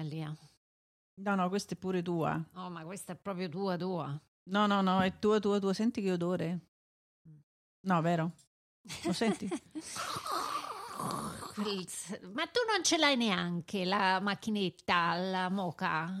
eh, Lia. No, no, questa è pure tua. Oh, ma questa è proprio tua, tua. No, no, no, è tua, tua, tua. Senti che odore. No, vero? Lo senti? Ma tu non ce l'hai neanche la macchinetta, la moca?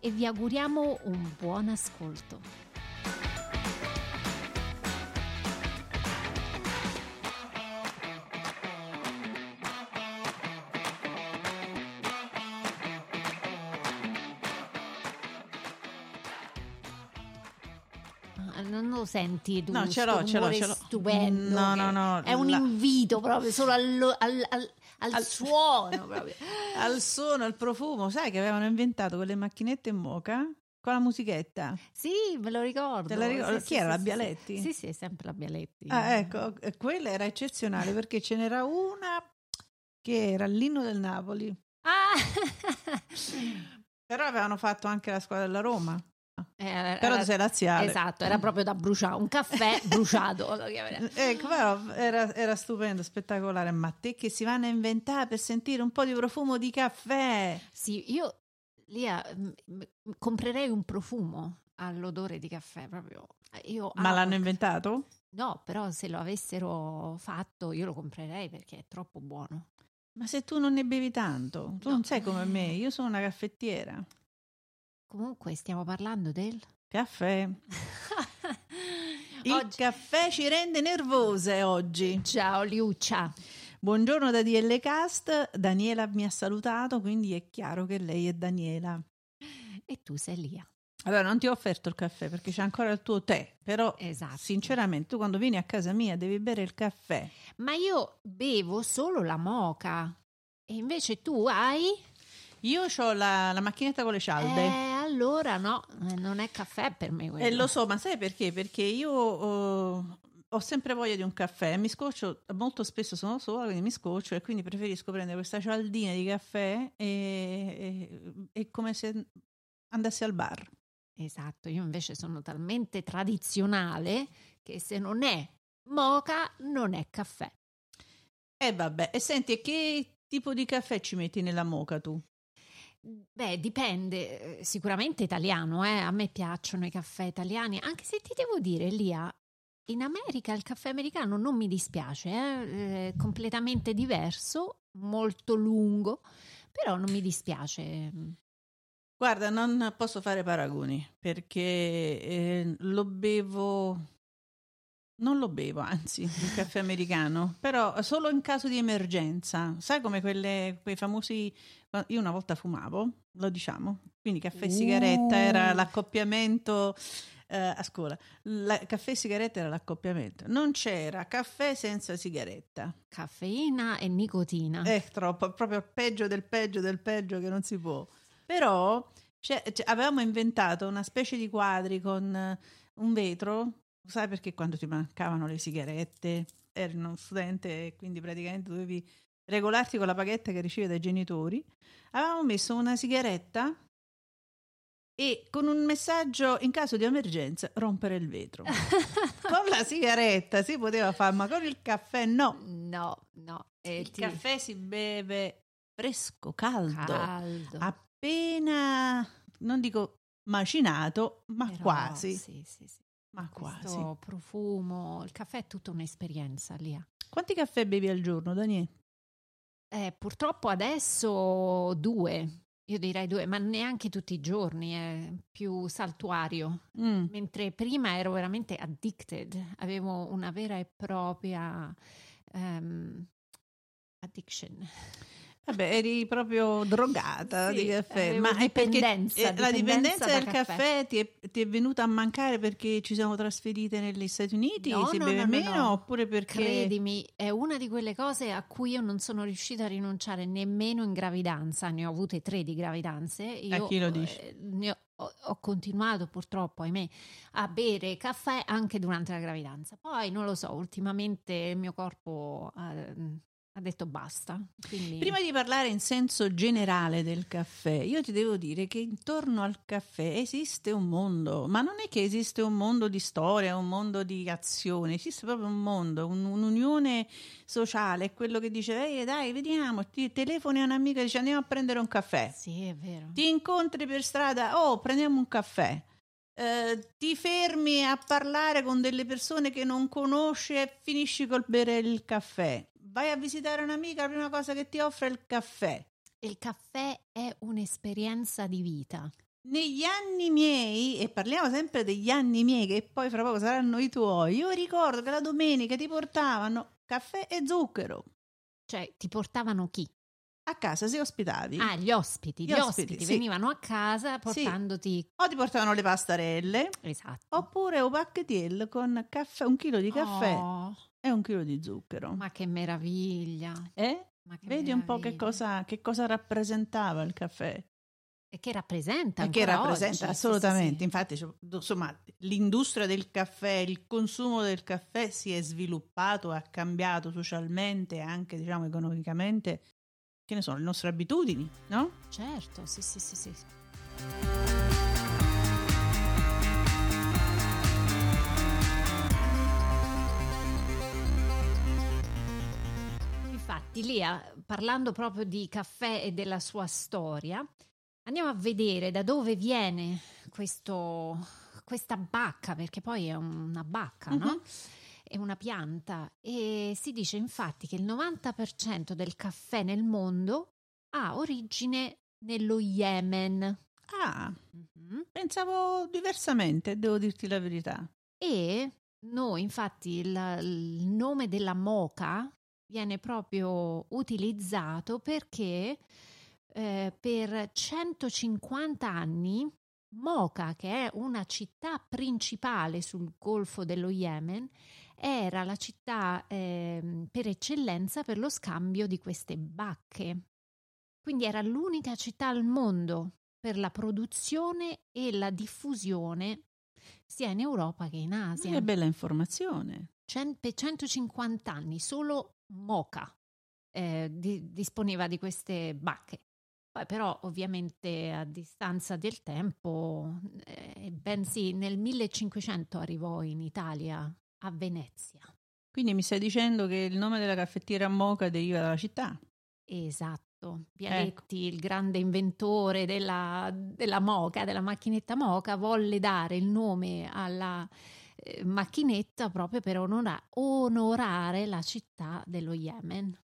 e vi auguriamo un buon ascolto. Senti tu? No, ce l'ho, ce l'ho, ce l'ho. Stupendo. No, no, no, È un la- invito proprio solo allo- al, al- al Al- suono. proprio. Al suono, al profumo. Sai che avevano inventato quelle macchinette in moca con la musichetta? Sì, me lo ricordo. Te la ricordi? Sì, Chi sì, era, sì, la Bialetti? Sì, sì, sempre la Bialetti. Ah, ecco, e quella era eccezionale perché ce n'era una che era l'inno del Napoli. Ah! Però avevano fatto anche la squadra della Roma. Eh, Però era- sei laziale. Esatto, era proprio da bruciare, un caffè bruciato. Ecco, però era, era stupendo, spettacolare. Ma te che si vanno a inventare per sentire un po' di profumo di caffè? Sì, io Lia, m- m- comprerei un profumo all'odore di caffè proprio. Io Ma l'hanno inventato? No, però se lo avessero fatto io lo comprerei perché è troppo buono. Ma se tu non ne bevi tanto, tu No. non sei come me, io sono una caffettiera. Comunque stiamo parlando del... Caffè. Il Oggi- caffè ci rende nervose oggi. Ciao Liuccia. Buongiorno da DL Cast, Daniela mi ha salutato, quindi è chiaro che lei è Daniela. E tu sei Lia. Allora, non ti ho offerto il caffè perché c'è ancora il tuo tè, però Esatto. sinceramente tu quando vieni a casa mia devi bere il caffè. Ma io bevo solo la moca. E invece tu hai? Io ho la, la macchinetta con le cialde. Eh, allora no, eh, non è caffè per me quello. E lo so, ma sai perché? Perché io oh, ho sempre voglia di un caffè, mi scoccio, molto spesso sono sola, quindi mi scoccio e quindi preferisco prendere questa cialdina di caffè e, è come se andassi al bar. Esatto, io invece sono talmente tradizionale che se non è moca non è caffè. E vabbè, e senti, che tipo di caffè ci metti nella moca tu? Beh, dipende, eh, sicuramente italiano, eh. a me piacciono i caffè italiani, anche se ti devo dire, Lia, in America il caffè americano non mi dispiace, eh, è completamente diverso, molto lungo, però non mi dispiace. Guarda, non posso fare paragoni perché eh, lo bevo, non lo bevo, anzi, il caffè americano, però solo in caso di emergenza. Sai come quelle, quei famosi... Io una volta fumavo, lo diciamo, quindi caffè e sigaretta Uh. era l'accoppiamento eh, a scuola. La- caffè e sigaretta era l'accoppiamento. Non c'era caffè senza sigaretta. Caffeina e nicotina. È troppo, proprio peggio del peggio del peggio che non si può. Però c'è- avevamo inventato una specie di quadri con eh, un vetro, sai perché quando ti mancavano le sigarette, eri uno studente e quindi praticamente dovevi regolarti con la paghetta che ricevi dai genitori, avevamo messo una sigaretta e con un messaggio in caso di emergenza rompere il vetro. con la sigaretta si poteva fare, ma con il caffè no. No, no. e Il ti- caffè si beve fresco, caldo, caldo. appena, non dico macinato, ma Però, quasi. Sì, sì, sì. Ma quasi. Questo profumo, il caffè è tutta un'esperienza, Lia. Quanti caffè bevi al giorno, Daniele? Eh, purtroppo adesso due, io direi due, ma neanche tutti i giorni, è più saltuario. Mm. Mentre prima ero veramente addicted, avevo una vera e propria ehm, addiction. Vabbè, eri proprio drogata Sì, di caffè, ma è perché dipendenza, eh, la dipendenza del caffè. caffè, ti, è, ti è venuta a mancare perché ci siamo trasferite negli Stati Uniti, No, si no, beve no, no, meno no. oppure perché Credimi, è una di quelle cose a cui io non sono riuscita a rinunciare nemmeno in gravidanza. Ne ho avute tre di gravidanze. Io, chi lo dici? eh, ho, ho- continuato purtroppo, ahimè, a bere caffè anche durante la gravidanza. Poi non lo so, ultimamente il mio corpo ha, ha detto basta. Quindi... Prima di parlare in senso generale del caffè, io ti devo dire che intorno al caffè esiste un mondo, ma non è che esiste un mondo di storia, un mondo di azione, esiste proprio un mondo, un- un'unione sociale, è quello che dice, ehi dai, vediamo, ti telefoni a un'amica e dice andiamo a prendere un caffè, Sì, è vero. ti incontri per strada, oh, prendiamo un caffè. Eh, ti fermi a parlare con delle persone che non conosci e finisci col bere il caffè. Vai a visitare un'amica, la prima cosa che ti offre è il caffè. Il caffè è un'esperienza di vita. Negli anni miei, e parliamo sempre degli anni miei, che poi fra poco saranno i tuoi, io ricordo che la domenica ti portavano caffè e zucchero Cioè, ti portavano chi? a casa se ospitavi. Ah, gli ospiti. Gli, Gli ospiti, ospiti, sì. venivano a casa portandoti... O ti portavano le pastarelle, Esatto. oppure un pacchettiello con caffè, un chilo di caffè Oh, e un chilo di zucchero. ma che meraviglia. Eh? che Vedi un po' che meraviglia. cosa, che cosa rappresentava il caffè. E che rappresenta E che rappresenta oggi. Assolutamente. sì, sì. Infatti, cioè, insomma, l'industria del caffè, il consumo del caffè si è sviluppato, ha cambiato socialmente anche, diciamo, economicamente. Che ne sono le nostre abitudini, no? Certo, sì, sì, sì, sì. Infatti, Lia, parlando proprio di caffè e della sua storia, andiamo a vedere da dove viene questo, questa bacca, perché poi è una bacca, no? Mhm. È una pianta e si dice infatti che il 90% del caffè nel mondo ha origine nello Yemen. Ah, Mhm. pensavo diversamente, devo dirti la verità. E noi, infatti, il, il nome della moca viene proprio utilizzato perché eh, per 150 anni Moca, che è una città principale sul Golfo dello Yemen, era la città ehm, per eccellenza per lo scambio di queste bacche. Quindi era l'unica città al mondo per la produzione e la diffusione sia in Europa che in Asia. Che bella informazione. Cen- per 150 anni solo Moca eh, di- disponeva di queste bacche. Poi però ovviamente a distanza del tempo, eh, bensì nel 1500 arrivò in Italia, a Venezia. Quindi mi stai dicendo che il nome della caffettiera Moca deriva dalla città? Esatto, Bialetti, il grande inventore della, della Moca, della macchinetta Moca, volle dare il nome alla eh, macchinetta proprio per onora- onorare la città dello Yemen.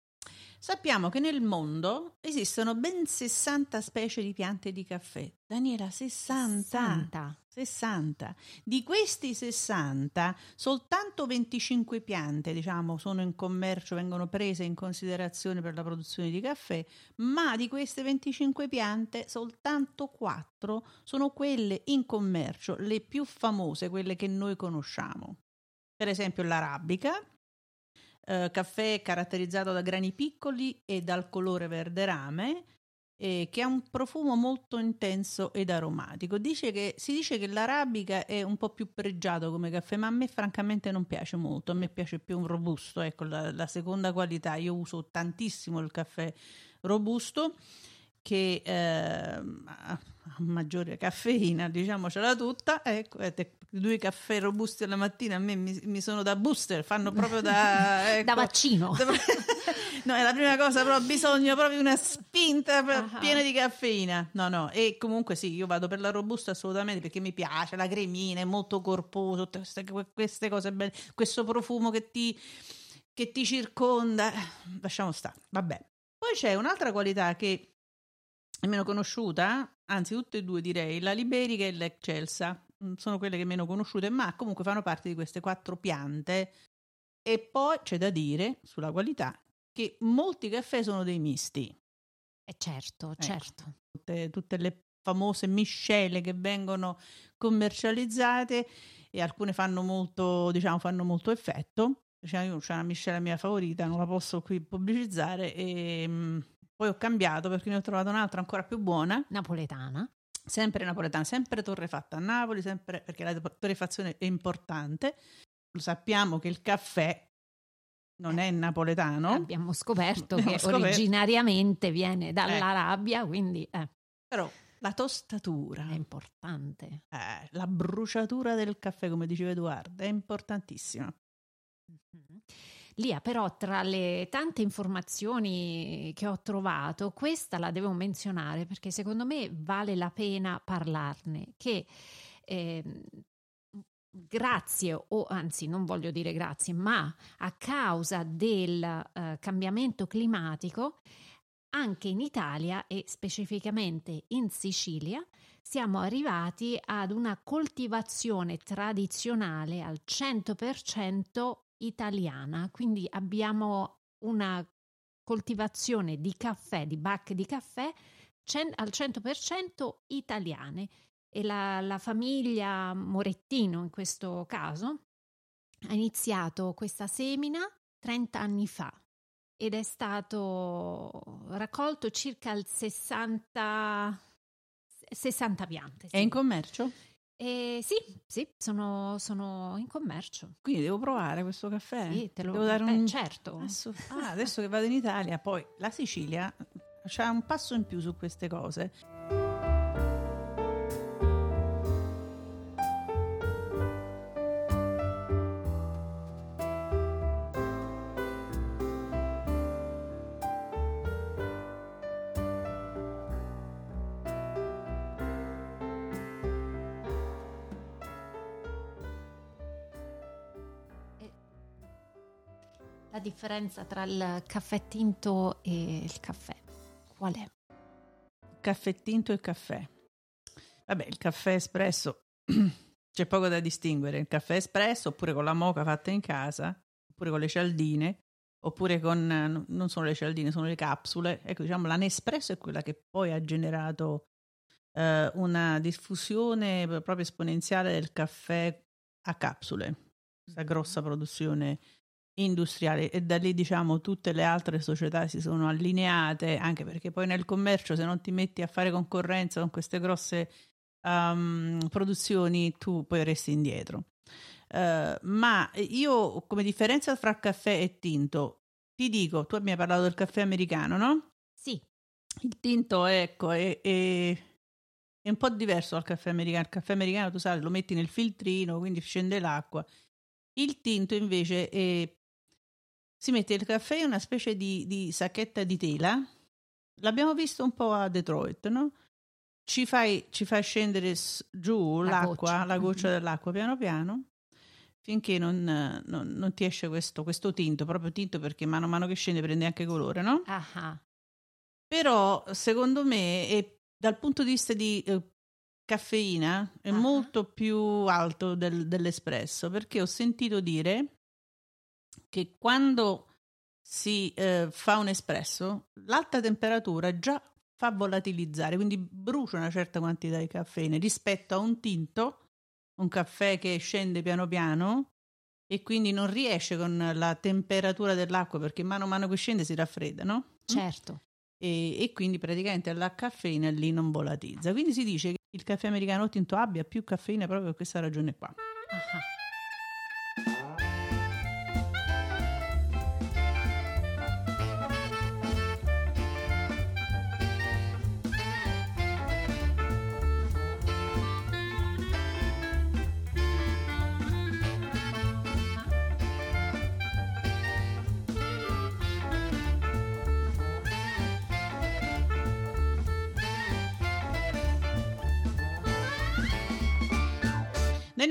Sappiamo che nel mondo esistono ben 60 specie di piante di caffè. Daniela, 60. 60. 60. Di questi 60, soltanto 25 piante, diciamo, sono in commercio, vengono prese in considerazione per la produzione di caffè, ma di queste 25 piante, soltanto 4 sono quelle in commercio, le più famose, quelle che noi conosciamo. Per esempio l'arabica, eh, caffè caratterizzato da grani piccoli e dal colore verde rame, eh, che ha un profumo molto intenso ed aromatico. Dice che, si dice che l'arabica è un po' più pregiato come caffè, ma a me francamente non piace molto, a me piace più un robusto, ecco la, la seconda qualità. Io uso tantissimo il caffè robusto che ehm, ha maggiore caffeina, diciamocela tutta, ecco, due caffè robusti alla mattina a me mi, mi sono da booster, fanno proprio da... ecco, Da vaccino. No, è la prima cosa, però ho bisogno proprio di una spinta Ah. piena di caffeina. No, no, e comunque sì, io vado per la robusta assolutamente perché mi piace, la cremina è molto corposo, tutte queste, queste cose belle, questo profumo che ti, che ti circonda. Eh, Lasciamo stare, vabbè. Poi c'è un'altra qualità che meno conosciuta, anzi tutte e due direi, la liberica e l'eccelsa. Mm, Sono quelle che meno conosciute, ma comunque fanno parte di queste quattro piante. E poi c'è da dire sulla qualità che molti caffè sono dei misti. Eh certo, Ecco. certo. tutte, tutte le famose miscele che vengono commercializzate e alcune fanno molto, diciamo, fanno molto effetto. Diciamo, io c'è una miscela mia favorita, non la posso qui pubblicizzare e mm, poi ho cambiato perché ne ho trovato un'altra ancora più buona, Napoletana. sempre napoletana, sempre torrefatta a Napoli, sempre perché la torrefazione è importante. Lo sappiamo che il caffè non è napoletano. Abbiamo scoperto Abbiamo che scoperto. originariamente viene dall'Arabia, quindi eh, Però la tostatura, è importante. eh, la bruciatura del caffè, come diceva Edoardo, è importantissima. Mhm. Lia, però, tra le tante informazioni che ho trovato, questa la devo menzionare perché secondo me vale la pena parlarne. Che ehm, grazie, o anzi, non voglio dire grazie, ma a causa del eh, cambiamento climatico, anche in Italia e specificamente in Sicilia, siamo arrivati ad una coltivazione tradizionale al 100% italiana, quindi abbiamo una coltivazione di caffè, di bacche di caffè al 100% italiane e la, la famiglia Morettino in questo caso ha iniziato questa semina 30 anni fa ed è stato raccolto circa il 60 60 piante. È sì. in commercio? Eh, sì, sì, sono, sono in commercio. Quindi devo provare questo caffè? Sì, te lo Devo dare un... certo. Adesso, ah, adesso che vado in Italia, poi la Sicilia c'ha un passo in più su queste cose. Differenza tra il caffè tinto e il caffè qual è? Caffè tinto e caffè. Vabbè, il caffè espresso c'è poco da distinguere. Il caffè espresso oppure con la moca fatta in casa, oppure con le cialdine, oppure con eh, non sono le cialdine, sono le capsule. Ecco, diciamo, la Nespresso è quella che poi ha generato eh, una diffusione proprio esponenziale del caffè a capsule, questa grossa produzione industriale e da lì diciamo tutte le altre società si sono allineate anche perché poi nel commercio se non ti metti a fare concorrenza con queste grosse um, produzioni tu poi resti indietro. Uh, ma io come differenza fra caffè e tinto ti dico tu mi hai parlato del caffè americano no? Sì, il tinto ecco è, è, è un po' diverso dal caffè americano. Il caffè americano tu sai lo metti nel filtrino quindi scende l'acqua. Il tinto invece è si mette il caffè in una specie di, di, sacchetta di tela. L'abbiamo visto un po' a Detroit, no? Ci fai, ci fai scendere giù La l'acqua, goccia. la goccia Mhm. dell'acqua piano piano, finché non, non- non ti esce questo, questo tinto, proprio tinto perché mano a mano che scende prende anche colore, no? ah, ah. Però secondo me è, dal punto di vista di eh, caffeina è Ah. molto più alto del- dell'espresso perché ho sentito dire che quando si eh, fa un espresso l'alta temperatura già fa volatilizzare, quindi brucia una certa quantità di caffeine rispetto a un tinto, un caffè che scende piano piano e quindi non riesce con la temperatura dell'acqua perché mano a mano che scende si raffredda, no? certo. e, e quindi praticamente la caffeina lì non volatilizza. Quindi si dice che il caffè americano tinto abbia più caffeina proprio per questa ragione qua. Ah,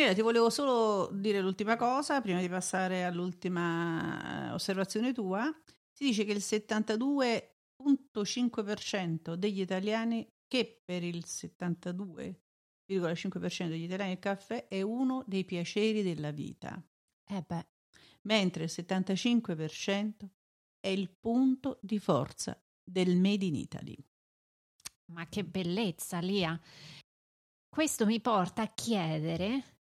ah. Daniela, ti volevo solo dire l'ultima cosa prima di passare all'ultima eh, osservazione tua. Si dice che il 72,5% degli italiani, che per il 72,5% degli italiani il caffè è uno dei piaceri della vita, Eh beh, mentre il 75% è il punto di forza del Made in Italy. Ma che bellezza, Lia. Questo mi porta a chiedere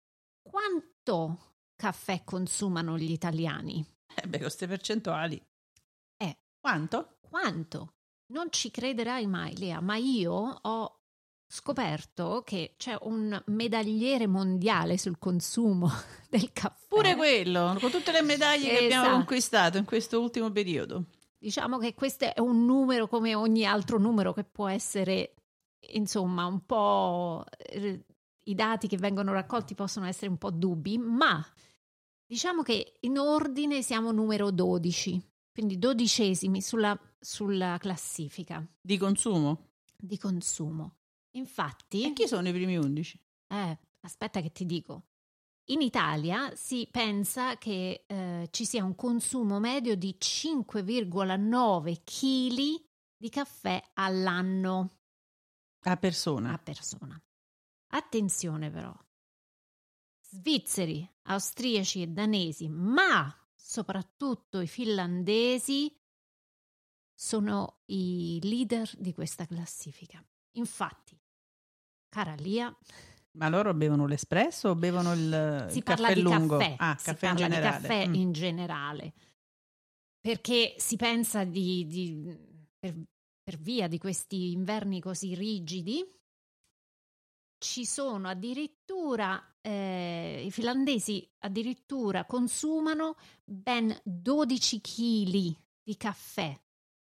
quanto caffè consumano gli italiani. Eh beh, queste percentuali. Eh. Quanto? Quanto? Non ci crederai mai, Lia, ma io ho scoperto che c'è un medagliere mondiale sul consumo del caffè. Pure quello, con tutte le medaglie che abbiamo Esatto. conquistato in questo ultimo periodo. Diciamo che questo è un numero come ogni altro numero che può essere, insomma, un po'... I dati che vengono raccolti possono essere un po' dubbi, ma diciamo che in ordine siamo numero 12, quindi dodicesimi sulla, sulla classifica Di consumo. di consumo. Infatti... E chi sono i primi 11? Eh, aspetta che ti dico. In Italia si pensa che eh, ci sia un consumo medio di 5,9 kg di caffè all'anno A persona. a persona. Attenzione però, svizzeri, austriaci e danesi, ma soprattutto i finlandesi sono i leader di questa classifica. Infatti, cara Lia, Ma loro bevono l'espresso o bevono il, si il parla caffè di lungo? caffè, Ah, si caffè in parla di generale. caffè Mm. in generale, perché si pensa di, di- per, per via di questi inverni così rigidi, ci sono addirittura, eh, i finlandesi addirittura consumano ben 12 kg di caffè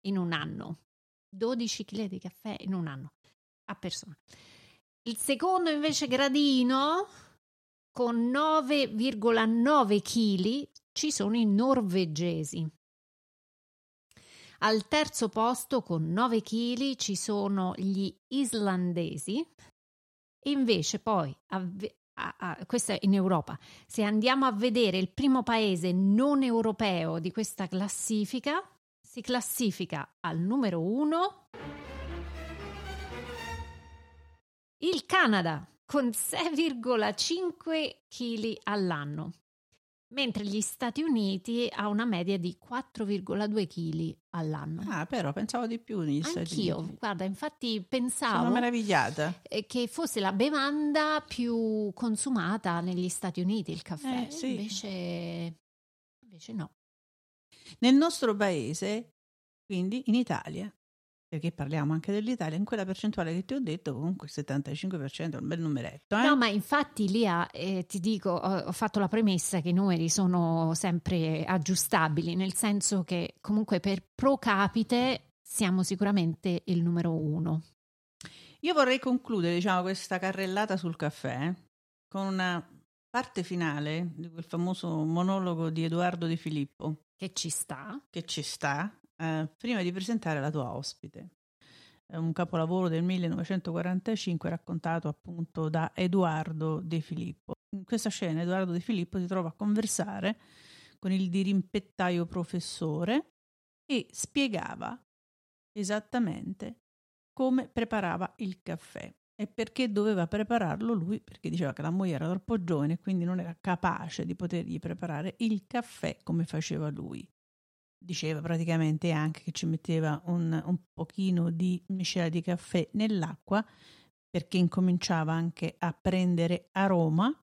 in un anno. 12 kg di caffè in un anno a persona. Il secondo invece gradino con 9,9 kg ci sono i norvegesi. Al terzo posto con 9 kg ci sono gli islandesi. Invece poi, a ve- a- a- questo è in Europa, se andiamo a vedere il primo paese non europeo di questa classifica, si classifica al numero uno il Canada con 6,5 kg all'anno, mentre gli Stati Uniti ha una media di 4,2 kg all'anno. Ah, però pensavo di più negli Stati Anch'io, Uniti. guarda, infatti Sono pensavo meravigliata. eh, che fosse la bevanda più consumata negli Stati Uniti, il caffè. Eh, sì. invece, invece no. Nel nostro paese, quindi in Italia, perché parliamo anche dell'Italia, in quella percentuale che ti ho detto, comunque il 75% è un bel numeretto. Eh? No, ma infatti Lia, eh, ti dico, ho, ho fatto la premessa che i numeri sono sempre aggiustabili, nel senso che comunque per pro capite siamo sicuramente il numero uno. Io vorrei concludere diciamo, questa carrellata sul caffè con una parte finale di quel famoso monologo di Edoardo Di Filippo Che ci sta. che ci sta, eh, prima di presentare la tua ospite. Un capolavoro del 1945 raccontato appunto da Edoardo De Filippo. In questa scena Edoardo De Filippo si trova a conversare con il dirimpettaio professore e spiegava esattamente come preparava il caffè e perché doveva prepararlo lui, perché diceva che la moglie era troppo giovane e quindi non era capace di potergli preparare il caffè come faceva lui. Diceva praticamente anche che ci metteva un, un pochino di miscela di caffè nell'acqua perché incominciava anche a prendere aroma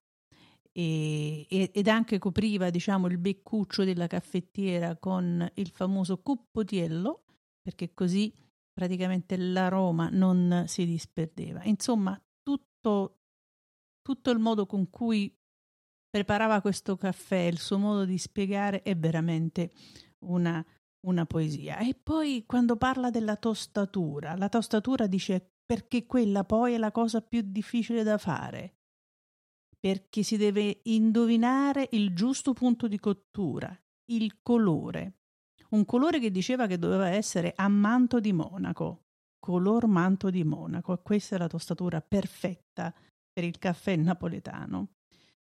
e- ed anche copriva diciamo il beccuccio della caffettiera con il famoso cuppotiello perché così praticamente l'aroma non si disperdeva. Insomma, tutto, tutto il modo con cui preparava questo caffè, il suo modo di spiegare è veramente una, una poesia. E poi quando parla della tostatura, la tostatura dice perché quella poi è la cosa più difficile da fare, perché si deve indovinare il giusto punto di cottura, il colore. Un colore che diceva che doveva essere a manto di monaco, color manto di monaco, questa è la tostatura perfetta per il caffè napoletano.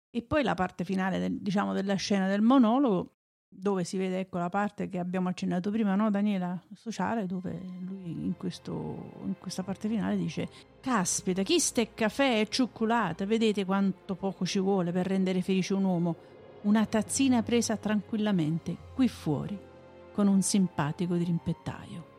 E poi la parte finale, del- diciamo, della scena del monologo, dove si vede, ecco, la parte che abbiamo accennato prima, no, Daniela? Sociale, dove lui in, questo, in questa parte finale dice Caspita, chi ste caffè e cioccolata? Vedete quanto poco ci vuole per rendere felice un uomo? Una tazzina presa tranquillamente, qui fuori, con un simpatico dirimpettaio.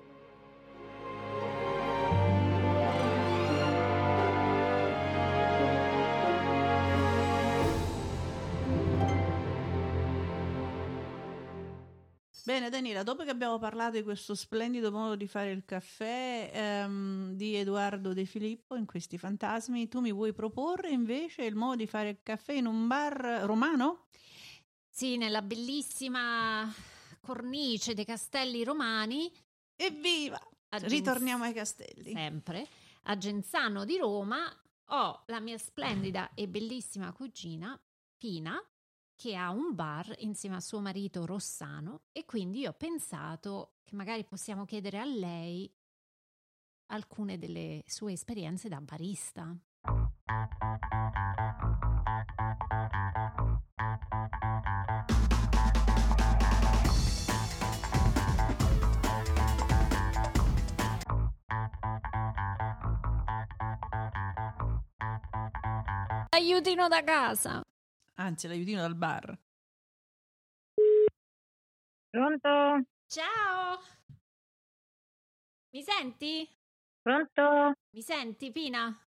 Bene Daniela, dopo che abbiamo parlato di questo splendido modo di fare il caffè ehm, di Edoardo De Filippo in questi fantasmi, tu mi vuoi proporre invece il modo di fare il caffè in un bar romano? Sì, nella bellissima cornice dei castelli romani. Evviva! Ritorniamo ai castelli. Sempre. A Genzano di Roma ho la mia splendida e bellissima cugina, Pina, che ha un bar insieme a suo marito Rossano e quindi ho pensato che magari possiamo chiedere a lei alcune delle sue esperienze da barista. Aiutino da casa anzi l'aiutino dal bar. Pronto? Ciao! Mi senti? Pronto? Mi senti, Pina?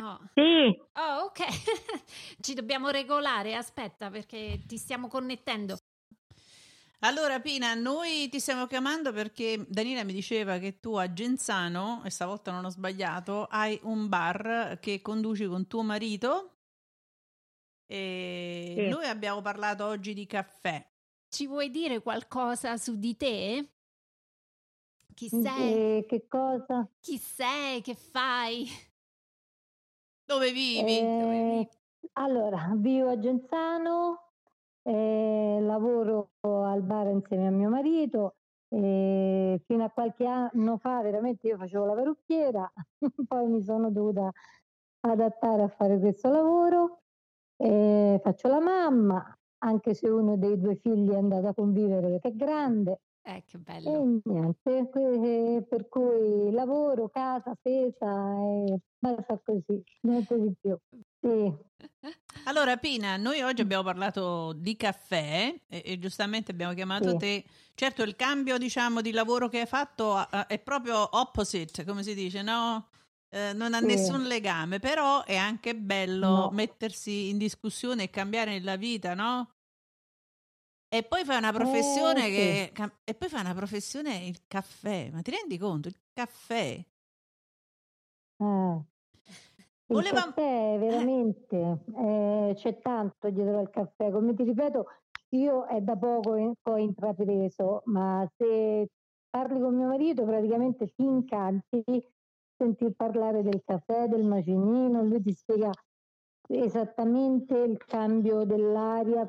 No. Sì. Oh, ok. Ci dobbiamo regolare, aspetta, perché ti stiamo connettendo. Allora, Pina, noi ti stiamo chiamando perché Daniela mi diceva che tu a Genzano, e stavolta non ho sbagliato, hai un bar che conduci con tuo marito e sì. Noi abbiamo parlato oggi di caffè. Ci vuoi dire qualcosa su di te? Chi sei? Eh, che cosa? Chi sei? Che fai? Dove vivi? Eh, Dove vivi? Allora, vivo a Genzano, eh, lavoro al bar insieme a mio marito. fino a qualche anno fa veramente io facevo la parrucchiera, poi mi sono dovuta adattare a fare questo lavoro e faccio la mamma, anche se uno dei due figli è andato a convivere perché è grande. Eh, che bello. E niente, per cui lavoro, casa, spesa e basta così, niente di più. Sì. Allora Pina, noi oggi abbiamo parlato di caffè e, e giustamente abbiamo chiamato sì. te. Certo il cambio diciamo di lavoro che hai fatto è proprio opposite, come si dice, no? Eh, non ha sì. nessun legame, però è anche bello no. mettersi in discussione e cambiare la vita, no? E poi fai una professione eh, che. Sì. E poi fai una professione il caffè. Ma ti rendi conto? Il caffè. Eh. Il Voleva... caffè veramente eh, c'è tanto dietro al caffè. Come ti ripeto, io è da poco che ho intrapreso, ma se parli con mio marito praticamente ti incanti sentir parlare del caffè, del macinino, lui ti spiega esattamente il cambio dell'aria,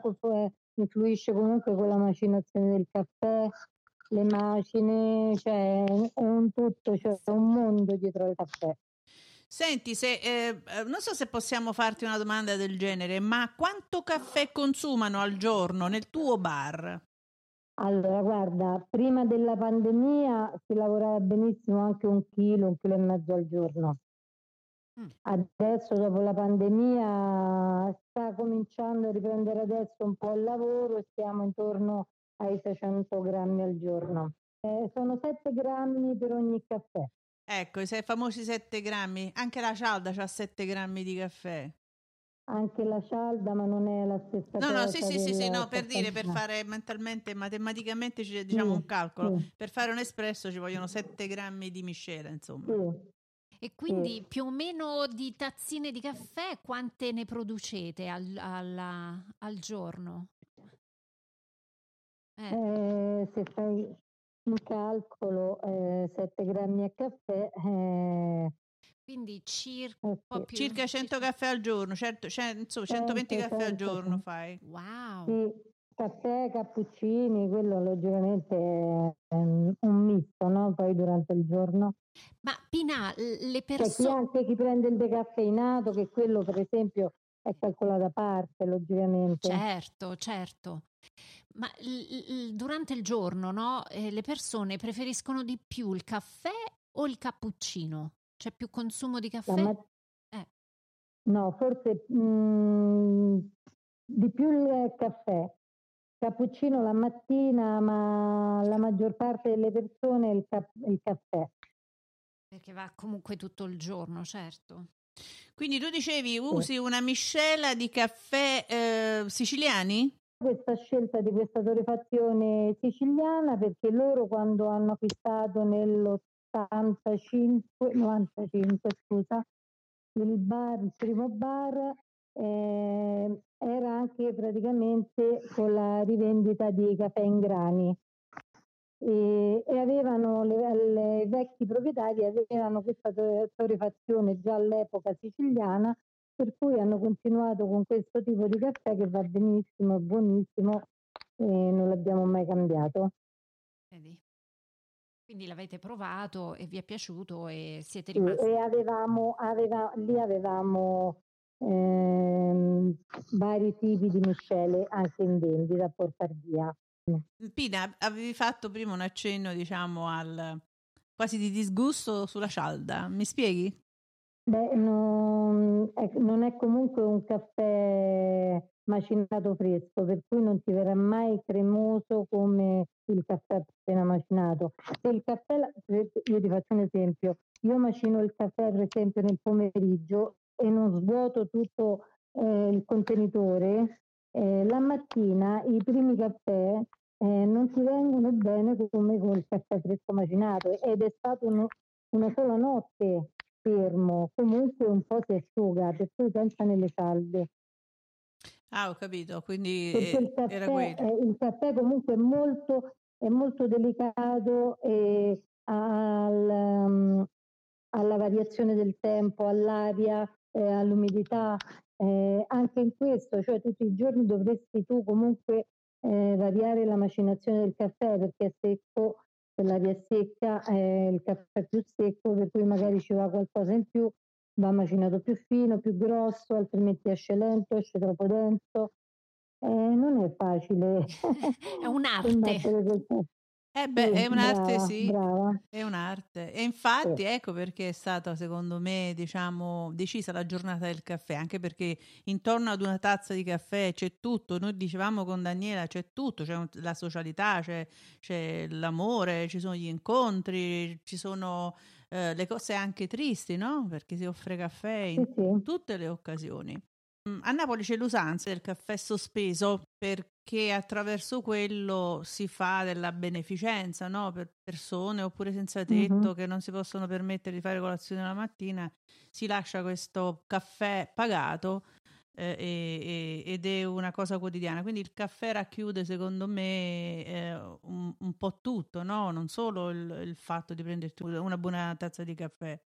influisce comunque con la macinazione del caffè, le macine, cioè un tutto, cioè un mondo dietro al caffè. Senti, se, eh, non so se possiamo farti una domanda del genere, ma quanto caffè consumano al giorno nel tuo bar? Allora, guarda, prima della pandemia si lavorava benissimo anche un chilo, un chilo e mezzo al giorno. Mm. Adesso, dopo la pandemia, sta cominciando a riprendere adesso un po' il lavoro e siamo intorno ai 600 grammi al giorno. Eh, sono 7 grammi per ogni caffè. Ecco, i famosi 7 grammi. Anche la cialda ha 7 grammi di caffè anche la cialda, ma non è la stessa no, cosa. No, sì, sì, sì, sì, no, per dire, per fare mentalmente, matematicamente ci diciamo sì, un calcolo. Sì. Per fare un espresso ci vogliono 7 grammi di miscela, insomma. Sì. E quindi più o meno di tazzine di caffè quante ne producete al, al, al giorno? Eh. Eh, se fai un calcolo, eh, 7 grammi a caffè, eh, quindi circa, più, circa 100 caffè al giorno, certo, 100, 120 caffè 100, al giorno fai. Wow. Sì, caffè, cappuccini, quello logicamente è un misto, no? Poi durante il giorno. Ma Pina, le persone... C'è chi anche chi prende il decaffeinato, che quello per esempio è calcolato a parte, logicamente. Certo, certo. Ma l- l- durante il giorno, no? Eh, le persone preferiscono di più il caffè o il cappuccino? C'è più consumo di caffè? Mat- eh. No, forse mh, mm, di più il caffè. Cappuccino la mattina, ma la maggior parte delle persone il, cap- il caffè. Perché va comunque tutto il giorno, certo. Quindi tu dicevi usi una miscela di caffè eh, siciliani? questa scelta di questa torrefazione siciliana perché loro quando hanno acquistato nell'85, 95 scusa, il bar, il primo bar eh, era anche praticamente con la rivendita di caffè in grani e, e avevano i vecchi proprietari avevano questa torrefazione già all'epoca siciliana per cui hanno continuato con questo tipo di caffè che va benissimo, è buonissimo e non l'abbiamo mai cambiato. Vedi. Quindi l'avete provato e vi è piaciuto e siete rimasti. Sì, e avevamo, aveva, lì avevamo ehm, vari tipi di miscele anche in vendita a portare via. Pina, avevi fatto prima un accenno, diciamo, al quasi di disgusto sulla cialda. Mi spieghi? Beh, non è, non è comunque un caffè macinato fresco, per cui non ti verrà mai cremoso come il caffè appena macinato. Se il caffè, io ti faccio un esempio, io macino il caffè per esempio nel pomeriggio e non svuoto tutto eh, il contenitore, eh, la mattina i primi caffè eh, non ti vengono bene come con il caffè fresco macinato ed è stato uno, una sola notte fermo, comunque un po' si asciuga, per cui pensa nelle salde. Ah, ho capito, quindi il caffè, era quello. il caffè comunque è molto, è molto delicato e al, um, alla variazione del tempo, all'aria, eh, all'umidità, eh, anche in questo, cioè tutti i giorni dovresti tu comunque eh, variare la macinazione del caffè perché è secco, se l'aria è secca, eh, il caffè è più secco, per cui magari ci va qualcosa in più, va macinato più fino, più grosso, altrimenti esce lento, esce troppo denso. Eh, non è facile. è un'arte. Eh beh, è un'arte, brava, sì, brava. è un'arte. E infatti, sì. ecco perché è stata, secondo me, diciamo, decisa la giornata del caffè, anche perché intorno ad una tazza di caffè c'è tutto. Noi dicevamo con Daniela, c'è tutto, c'è la socialità, c'è, c'è l'amore, ci sono gli incontri, ci sono eh, le cose anche tristi, no? Perché si offre caffè in sì, sì. tutte le occasioni. Mm, a Napoli c'è l'usanza del caffè sospeso perché attraverso quello si fa della beneficenza no? per persone oppure senza tetto mm-hmm. che non si possono permettere di fare colazione la mattina. Si lascia questo caffè pagato eh, e, e, ed è una cosa quotidiana. Quindi il caffè racchiude, secondo me, eh, un, un, po' tutto, no? non solo il, il fatto di prenderti una buona tazza di caffè.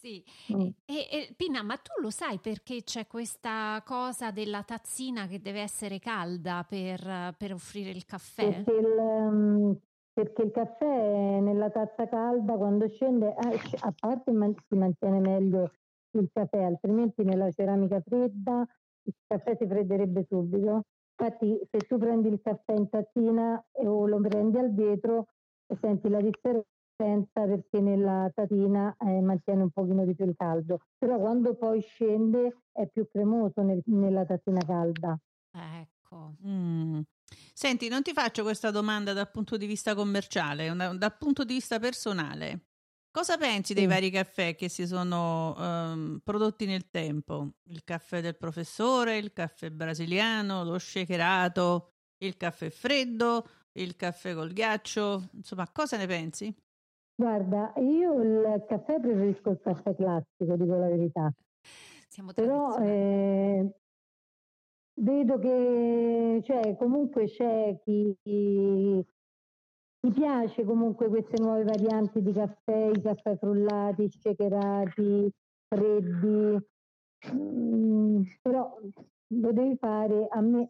Sì, mm. e, e, Pina, ma tu lo sai perché c'è questa cosa della tazzina che deve essere calda per, per offrire il caffè? Perché il, um, perché il, caffè nella tazza calda quando scende, eh, a parte man- si mantiene meglio il caffè, altrimenti nella ceramica fredda il caffè si fredderebbe subito. Infatti se tu prendi il caffè in tazzina o lo prendi al vetro, senti la differenza perché nella tatina eh, mantiene un pochino di più il caldo, però quando poi scende è più cremoso nel, nella tatina calda. Ecco. Mm. Senti, non ti faccio questa domanda dal punto di vista commerciale, una, dal punto di vista personale. Cosa pensi dei vari caffè che si sono um, prodotti nel tempo? Il caffè del professore, il caffè brasiliano, lo shakerato, il caffè freddo, il caffè col ghiaccio, insomma, cosa ne pensi? Guarda, io il caffè preferisco il caffè classico, dico la verità. Siamo Però eh, vedo che cioè, comunque c'è chi, chi, chi, piace comunque queste nuove varianti di caffè, i caffè frullati, shakerati, freddi, mm, però lo devi fare, a me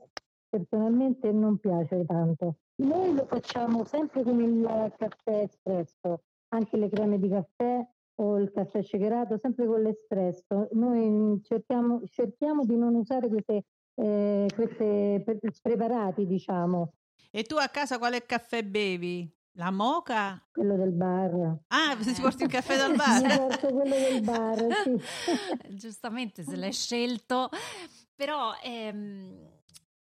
personalmente non piace tanto. Noi lo facciamo sempre con il caffè espresso, anche le creme di caffè o il caffè shakerato, sempre con l'espresso. Noi cerchiamo, cerchiamo di non usare queste, eh, queste preparati, diciamo. E tu a casa quale caffè bevi? La moca? Quello del bar. Ah, se ti porti il caffè dal bar? Mi porto quello del bar, sì. Giustamente se l'hai scelto. Però, ehm,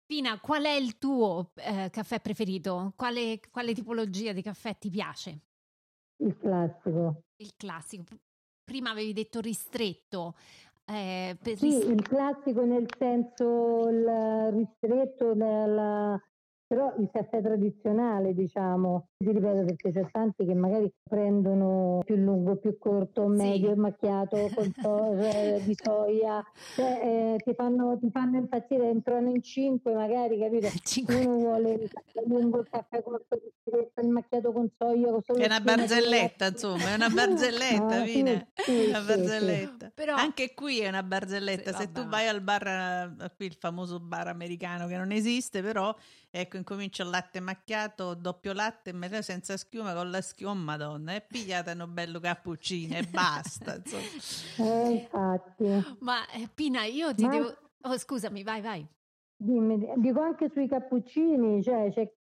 Pina, qual è il tuo eh, caffè preferito? Quale, quale tipologia di caffè ti piace? Il classico. Il classico. Prima avevi detto ristretto. Eh, Sì, ris- il classico nel senso il ristretto, la- la- però il caffè tradizionale, diciamo, ti ripeto perché c'è tanti che magari prendono più lungo, più corto, medio, Sì. macchiato con so- eh, di soia, cioè, eh, ti, fanno, ti fanno impazzire, entrano in cinque magari, capito? Cinque- Uno vuole il caffè lungo, il caffè corto, il macchiato con soia, con È una barzelletta, insomma, è una barzelletta, Ah, sì, Fine. sì, Una sì, barzelletta. Però- Anche qui è una barzelletta. Sì, Se vabbè, tu vai al bar, eh, qui il famoso bar americano che non esiste, però ecco, incomincia il latte macchiato, doppio latte, metà senza schiuma con la schiuma, madonna, e pigliate un bello cappuccino e basta. Eh, infatti. Ma eh, Pina, io ti Ma- devo... Oh, scusami, vai, vai. Dimmi, dico anche sui cappuccini, cioè, c'è-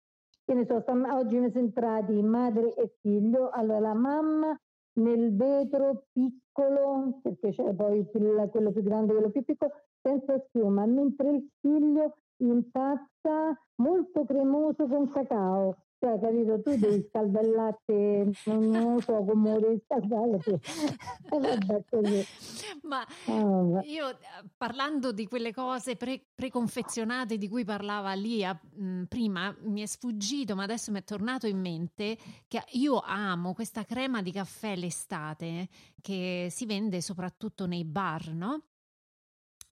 che ne so, stam- oggi mi sono entrati madre e figlio, allora la mamma nel vetro piccolo, perché c'è poi il- quello più grande e quello più piccolo, senza schiuma, mentre il figlio in tazza molto cremoso con cacao. Cioè, capito, tu devi scaldare il latte, non, non lo so come devi scaldare. E vabbè, così. Ma Ah, io eh, parlando di quelle cose pre- preconfezionate di cui parlava Lia mh, prima, mi è sfuggito, ma adesso mi è tornato in mente che io amo questa crema di caffè l'estate che si vende soprattutto nei bar, no?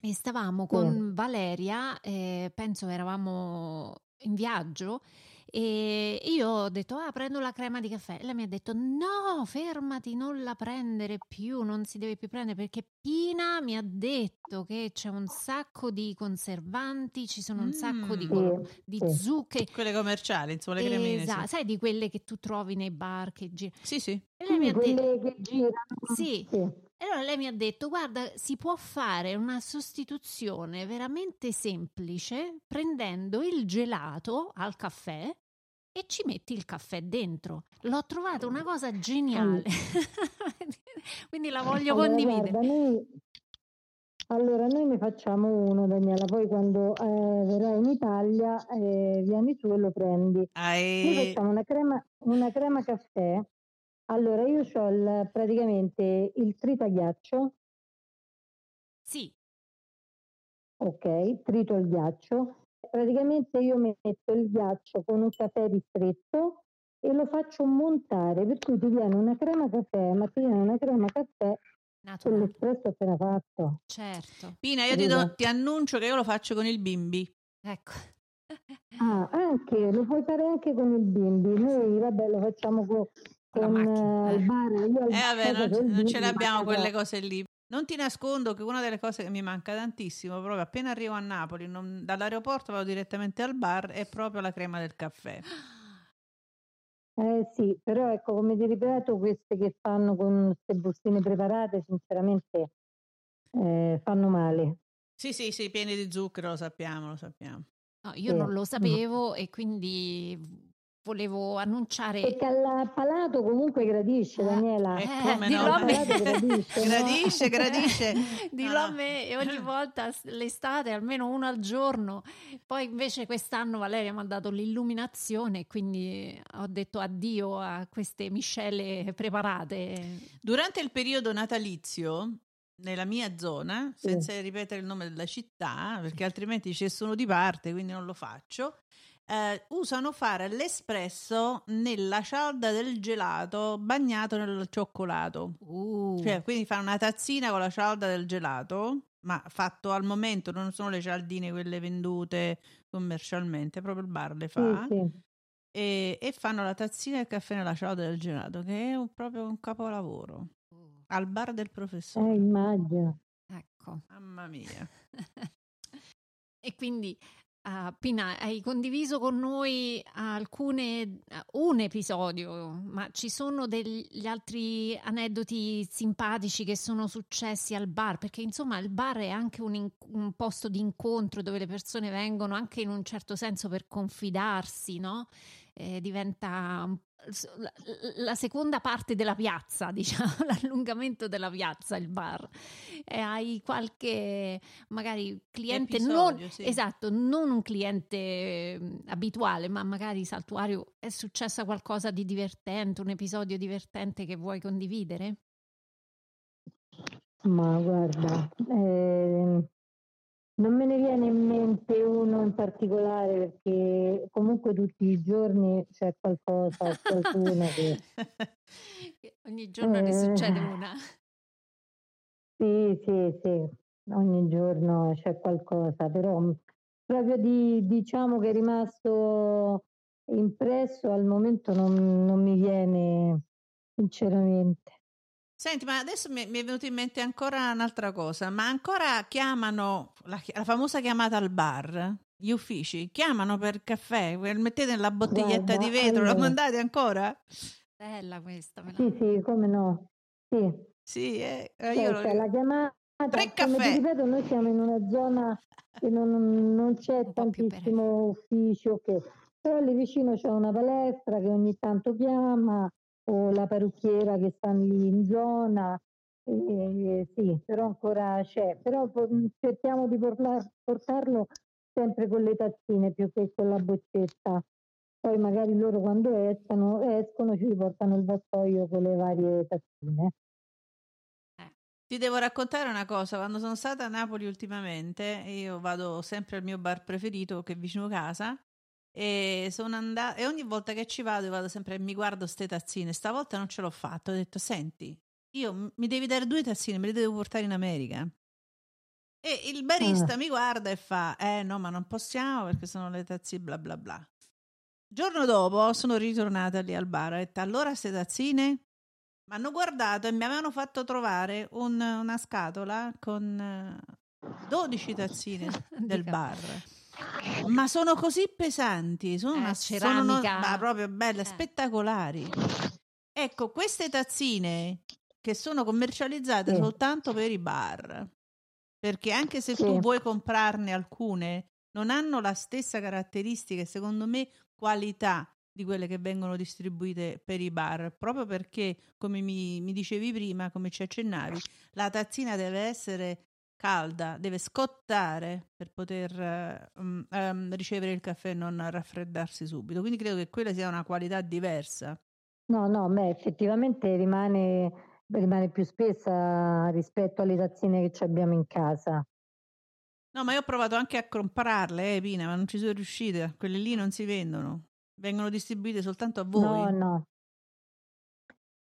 E stavamo con Valeria, eh, penso eravamo in viaggio e io ho detto ah prendo la crema di caffè e lei mi ha detto no fermati non la prendere più non si deve più prendere perché Pina mi ha detto che c'è un sacco di conservanti ci sono un sacco di, Mm. Sì, di sì. zucche Quelle commerciali, insomma, le cremine. Esatto, Sì, sai di quelle che tu trovi nei bar che girano sì. sì. e lei mi Sì, ha detto che girano. Sì. E allora lei mi ha detto: Guarda, si può fare una sostituzione veramente semplice prendendo il gelato al caffè e ci metti il caffè dentro. L'ho trovata una cosa geniale. Quindi la voglio Allora, condividere. guarda, noi, allora, noi ne facciamo uno, Daniela, poi quando eh, verrai in Italia eh, vieni su e lo prendi. Ah, Noi facciamo una crema, una crema caffè. Allora, io ho praticamente il tritaghiaccio, Sì, ok, trito il ghiaccio. Praticamente io metto il ghiaccio con un caffè ristretto e lo faccio montare, per cui ti viene una crema caffè, ma ti viene una crema caffè con naturale. l'espresso appena fatto. Certo. Pina, io ti, do- ti annuncio che io lo faccio con il bimbi. Ecco. Ah, anche, lo puoi fare anche con il bimbi. Noi, vabbè, lo facciamo co- Con la macchina, eh, eh. il bar. Io al Eh vabbè, non, non ce l'abbiamo ma- quelle cose lì. Non ti nascondo che una delle cose che mi manca tantissimo, proprio appena arrivo a Napoli, non- dall'aeroporto vado direttamente al bar, è proprio la crema del caffè. Eh sì, però ecco, come ti ripeto, queste che fanno con queste bustine preparate, sinceramente, eh, fanno male. Sì, sì, sì, pieni di zucchero, lo sappiamo, lo sappiamo. No, io Sì. non lo sapevo e quindi volevo annunciare. Perché al palato comunque gradisce, Eh, Daniela. Eh, Eh, come dillo no? a me. Palato gradisce, no? Gradisce, gradisce. Dillo No, a no. me e ogni volta l'estate almeno uno al giorno. Poi invece quest'anno Valeria mi ha dato l'illuminazione quindi ho detto addio a queste miscele preparate. Durante il periodo natalizio, nella mia zona, Sì. senza ripetere il nome della città, perché altrimenti ci sono di parte, quindi non lo faccio, eh, usano fare l'espresso nella cialda del gelato bagnato nel cioccolato. Uh, Cioè, quindi fanno una tazzina con la cialda del gelato, ma fatto al momento, non sono le cialdine quelle vendute commercialmente, proprio il bar le Sì, fa. sì. E, e fanno la tazzina del caffè nella cialda del gelato, che è un- proprio un capolavoro. Al bar del professore. Eh, immagino. ecco. Mamma mia. E quindi, ah, Pina, hai condiviso con noi alcune, ah, un episodio, ma ci sono degli altri aneddoti simpatici che sono successi al bar? Perché insomma il bar è anche un, in- un posto di incontro dove le persone vengono anche in un certo senso per confidarsi, no? Eh, diventa un- la, seconda parte della piazza, diciamo, l'allungamento della piazza, il bar. E hai qualche magari cliente non Episodio, sì. esatto, non un cliente abituale, ma magari saltuario è successa qualcosa di divertente, un episodio divertente che vuoi condividere? Ma guarda, eh, non me ne viene in mente uno in particolare perché comunque tutti i giorni c'è qualcosa, qualcuno che... Ogni giorno ne succede Eh, una. sì, sì, sì, ogni giorno c'è qualcosa, però mh, proprio di, diciamo che è rimasto impresso al momento non, non mi viene sinceramente. Senti, ma adesso mi, mi è venuta in mente ancora un'altra cosa, ma ancora chiamano la, la famosa chiamata al bar? Gli uffici chiamano per caffè, mettete nella bottiglietta Guarda, di vetro, lo allora, mandate ancora? Bella questa, me la... sì, sì, come no, sì. Sì, eh, eh, io Cioè, lo... la chiamata, Tre come caffè! ripeto, noi siamo in una zona che non, non c'è un tantissimo ufficio, che, però lì vicino c'è una palestra che ogni tanto chiama, o la parrucchiera che sta lì in zona, e, sì, però ancora c'è, però po- cerchiamo di portarlo sempre con le tazzine più che con la boccetta. Poi magari loro quando escono, escono ci riportano il vassoio con le varie tazzine. Eh, Ti devo raccontare una cosa, quando sono stata a Napoli ultimamente, io vado sempre al mio bar preferito che è vicino casa e sono andata e ogni volta che ci vado, vado sempre e mi guardo ste tazzine. Stavolta non ce l'ho fatto, ho detto "Senti, io mi devi dare due tazzine, me le devo portare in America". E il barista Ah, mi guarda e fa: "Eh no, ma non possiamo perché sono le tazzine bla bla bla". Giorno dopo sono ritornata lì al bar e ho detto allora ste tazzine? Mi hanno guardato e mi avevano fatto trovare un- una scatola con eh, 12 tazzine di del bar. Ma sono così pesanti, sono, Eh, una, sono ceramica. ma proprio belle, Eh. spettacolari. Ecco, queste tazzine che sono commercializzate sì, soltanto per i bar, perché anche se tu sì, vuoi comprarne alcune, non hanno la stessa caratteristica e secondo me qualità di quelle che vengono distribuite per i bar, proprio perché, come mi, mi dicevi prima, come ci accennavi, la tazzina deve essere calda, deve scottare per poter mm, ehm, ricevere il caffè e non raffreddarsi subito. Quindi credo che quella sia una qualità diversa. No, no, beh, effettivamente rimane, rimane più spessa rispetto alle tazzine che ci abbiamo in casa. No, ma io ho provato anche a comprarle, eh, Pina, ma non ci sono riuscita. Quelle lì non si vendono. Vengono distribuite soltanto a No, voi. no.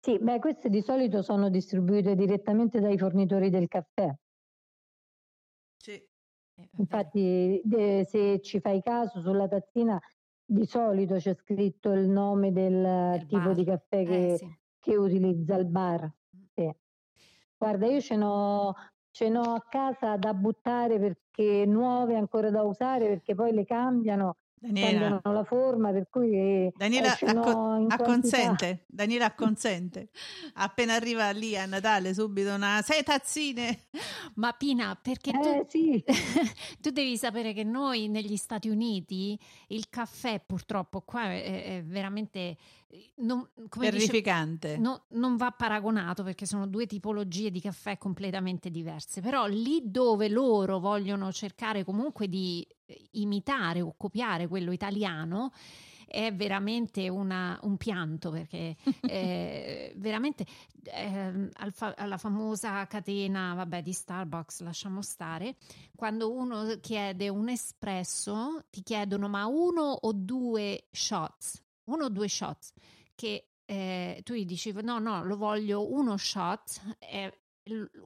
Sì, beh, queste di solito sono distribuite direttamente dai fornitori del caffè. Infatti, de- se ci fai caso sulla tazzina, di solito c'è scritto il nome del Del tipo di bar. caffè Eh che, sì. che utilizza il bar. Mm. Sì. Guarda, io ce n'ho, ce n'ho a casa da buttare perché nuove ancora da usare perché poi le cambiano, Daniela, la forma, per cui Daniela acco- acconsente. Daniela acconsente. Appena arriva lì a Natale, subito una sei tazzine. Ma Pina, perché tu, Eh sì, tu devi sapere che noi negli Stati Uniti il caffè purtroppo qua è, è veramente, non, come dice, Terrificante. no- non va paragonato perché sono due tipologie di caffè completamente diverse, però lì dove loro vogliono cercare comunque di imitare o copiare quello italiano è veramente una- un pianto perché eh, veramente al fa- alla famosa catena vabbè, di Starbucks, lasciamo stare, quando uno chiede un espresso ti chiedono ma uno o due shots, uno o due shots che eh, tu gli dici no no lo voglio uno shot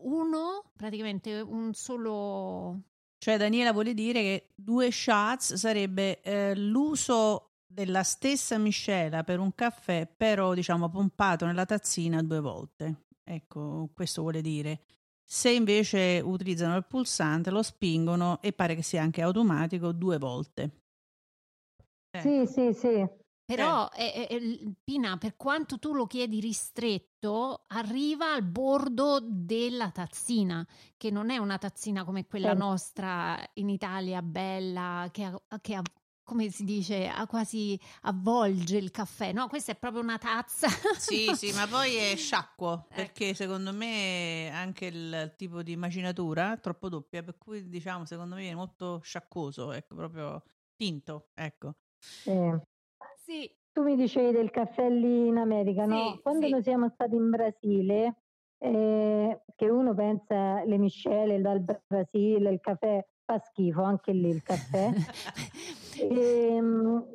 uno praticamente un solo Cioè, Daniela vuole dire che due shots sarebbe eh, l'uso della stessa miscela per un caffè, però diciamo pompato nella tazzina due volte. Ecco, questo vuole dire. Se invece utilizzano il pulsante, lo spingono e pare che sia anche automatico due volte. sì, Ecco. sì, sì. Però, eh, eh, eh, Pina, per quanto tu lo chiedi ristretto, arriva al bordo della tazzina, che non è una tazzina come quella Sì. nostra in Italia, bella, che, ha- che ha- come si dice, ha quasi avvolge il caffè. No, questa è proprio una tazza. Sì, sì, ma poi è sciacquo, Ecco. perché secondo me anche il tipo di macinatura è troppo doppia, per cui diciamo secondo me è molto sciacquoso, ecco, proprio tinto, ecco. sì. Sì, Tu mi dicevi del caffè lì in America, no? sì, Quando sì. noi siamo stati in Brasile, eh, che uno pensa le miscele dal Brasile, il caffè fa schifo, anche lì il caffè. e, ehm,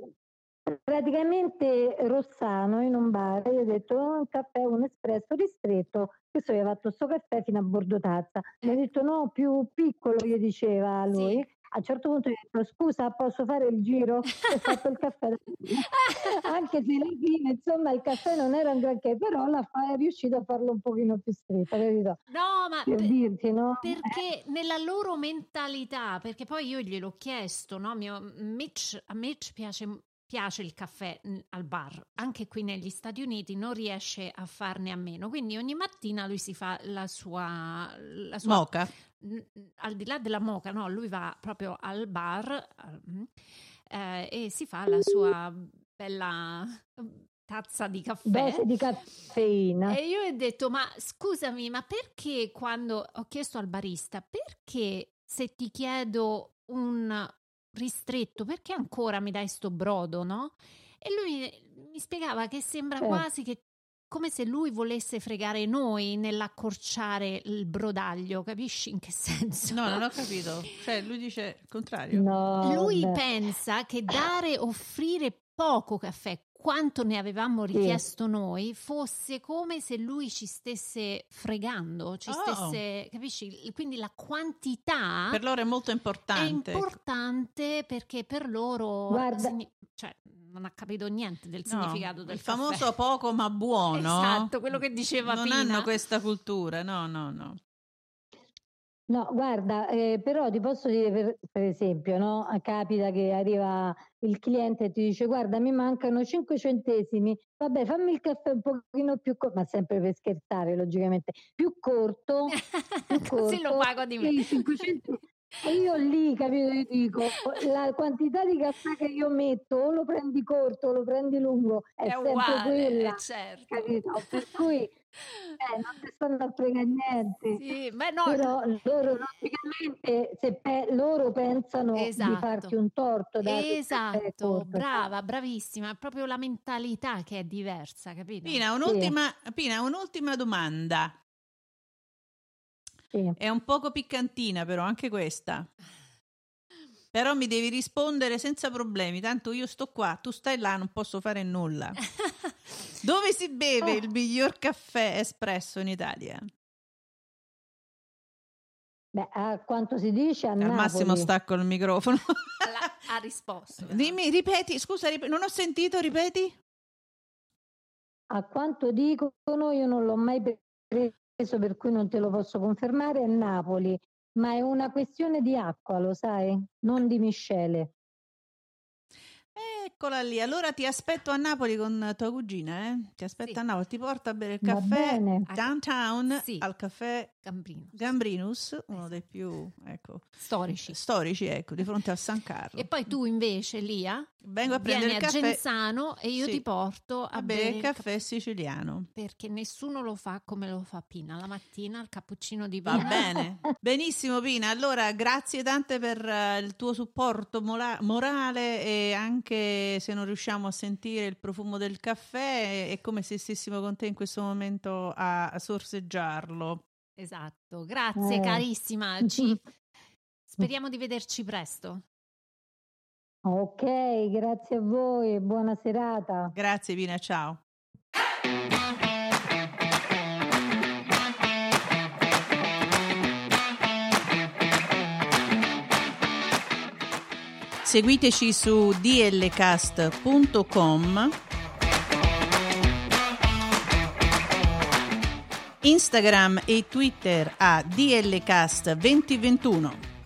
praticamente Rossano in un bar gli ha detto oh, un caffè, un espresso ristretto, questo gli ha fatto questo caffè fino a bordo tazza. Mi ha detto no, più piccolo, gli diceva lui. Sì. A un certo punto gli ho detto scusa posso fare il giro? Ho fatto il caffè anche se alla fine insomma il caffè non era un granché però la fa, è riuscito a farlo un pochino più stretto capito? no ma per per, dirti, no? perché eh. nella loro mentalità perché poi io gliel'ho chiesto no? Mio, Mitch, a Mitch piace piace il caffè al bar, anche qui negli Stati Uniti non riesce a farne a meno, quindi ogni mattina lui si fa la sua, la sua moca. Al di là della moca, no, lui va proprio al bar mm, eh, e si fa la sua bella tazza di caffè. Dose di caffeina. E io ho detto, ma scusami, ma perché quando ho chiesto al barista, perché se ti chiedo un ristretto, perché ancora mi dai sto brodo, no? E lui mi spiegava che sembra certo. quasi che come se lui volesse fregare noi nell'accorciare il brodaglio, capisci in che senso? No, non ho capito. Cioè, lui dice il contrario. No, lui beh. pensa che dare, offrire poco caffè, quanto ne avevamo richiesto sì. noi, fosse come se lui ci stesse fregando, ci oh. stesse, capisci? Quindi la quantità per loro è molto importante. È importante perché per loro Guarda, cioè, non ha capito niente del no, significato del il caffè. famoso poco ma buono. Esatto, quello che diceva non Pina. Non hanno questa cultura, no, no, no. No, guarda, eh, però ti posso dire per, per esempio, no? capita che arriva il cliente e ti dice guarda mi mancano 5 centesimi, vabbè fammi il caffè un pochino più corto, ma sempre per scherzare logicamente, più corto, più corto così lo pago di me. 500, io lì, capito, io dico, la quantità di caffè che io metto, o lo prendi corto o lo prendi lungo, è, è sempre uguale, quella, certo. capito? Per cui eh, non ti stanno a fregare niente. Sì, no. Però loro logicamente se pe- loro pensano esatto. di farti un torto. Esatto, brava, bravissima. È proprio la mentalità che è diversa, capito? Pina, un'ultima, sì. Pina, un'ultima domanda. Sì. È un poco piccantina, però anche questa. Però mi devi rispondere senza problemi, tanto io sto qua, tu stai là, non posso fare nulla. Dove si beve oh. il miglior caffè espresso in Italia? Beh, a quanto si dice a Al Napoli. massimo stacco il microfono. ha risposto. Dimmi, ripeti, scusa, ripeti, non ho sentito, ripeti? A quanto dicono, io non l'ho mai preso per cui non te lo posso confermare, è Napoli, ma è una questione di acqua, lo sai, non di miscele. Eccola lì, allora ti aspetto a Napoli con tua cugina, eh? Ti aspetto sì. a Napoli, ti porto a bere il caffè downtown sì. al caffè Gambrinus, Gambrinus uno dei più ecco, storici. storici, ecco, di fronte al San Carlo. E poi tu invece, Lia, vengo a prendere il caffè a Genzano e io sì. ti porto a, a bere il caffè cap- siciliano. Perché nessuno lo fa come lo fa Pina, la mattina il cappuccino di Pina. Va bene, benissimo Pina, allora grazie tante per uh, il tuo supporto mola- morale e anche se non riusciamo a sentire il profumo del caffè è come se stessimo con te in questo momento a, a sorseggiarlo. Esatto, grazie eh. carissima. Ci... Speriamo di vederci presto. Ok, grazie a voi e buona serata. Grazie Vina, ciao. Seguiteci su dlcast.com Instagram e Twitter a DLCast2021.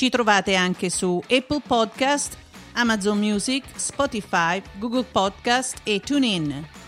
Ci trovate anche su Apple Podcast, Amazon Music, Spotify, Google Podcast e TuneIn.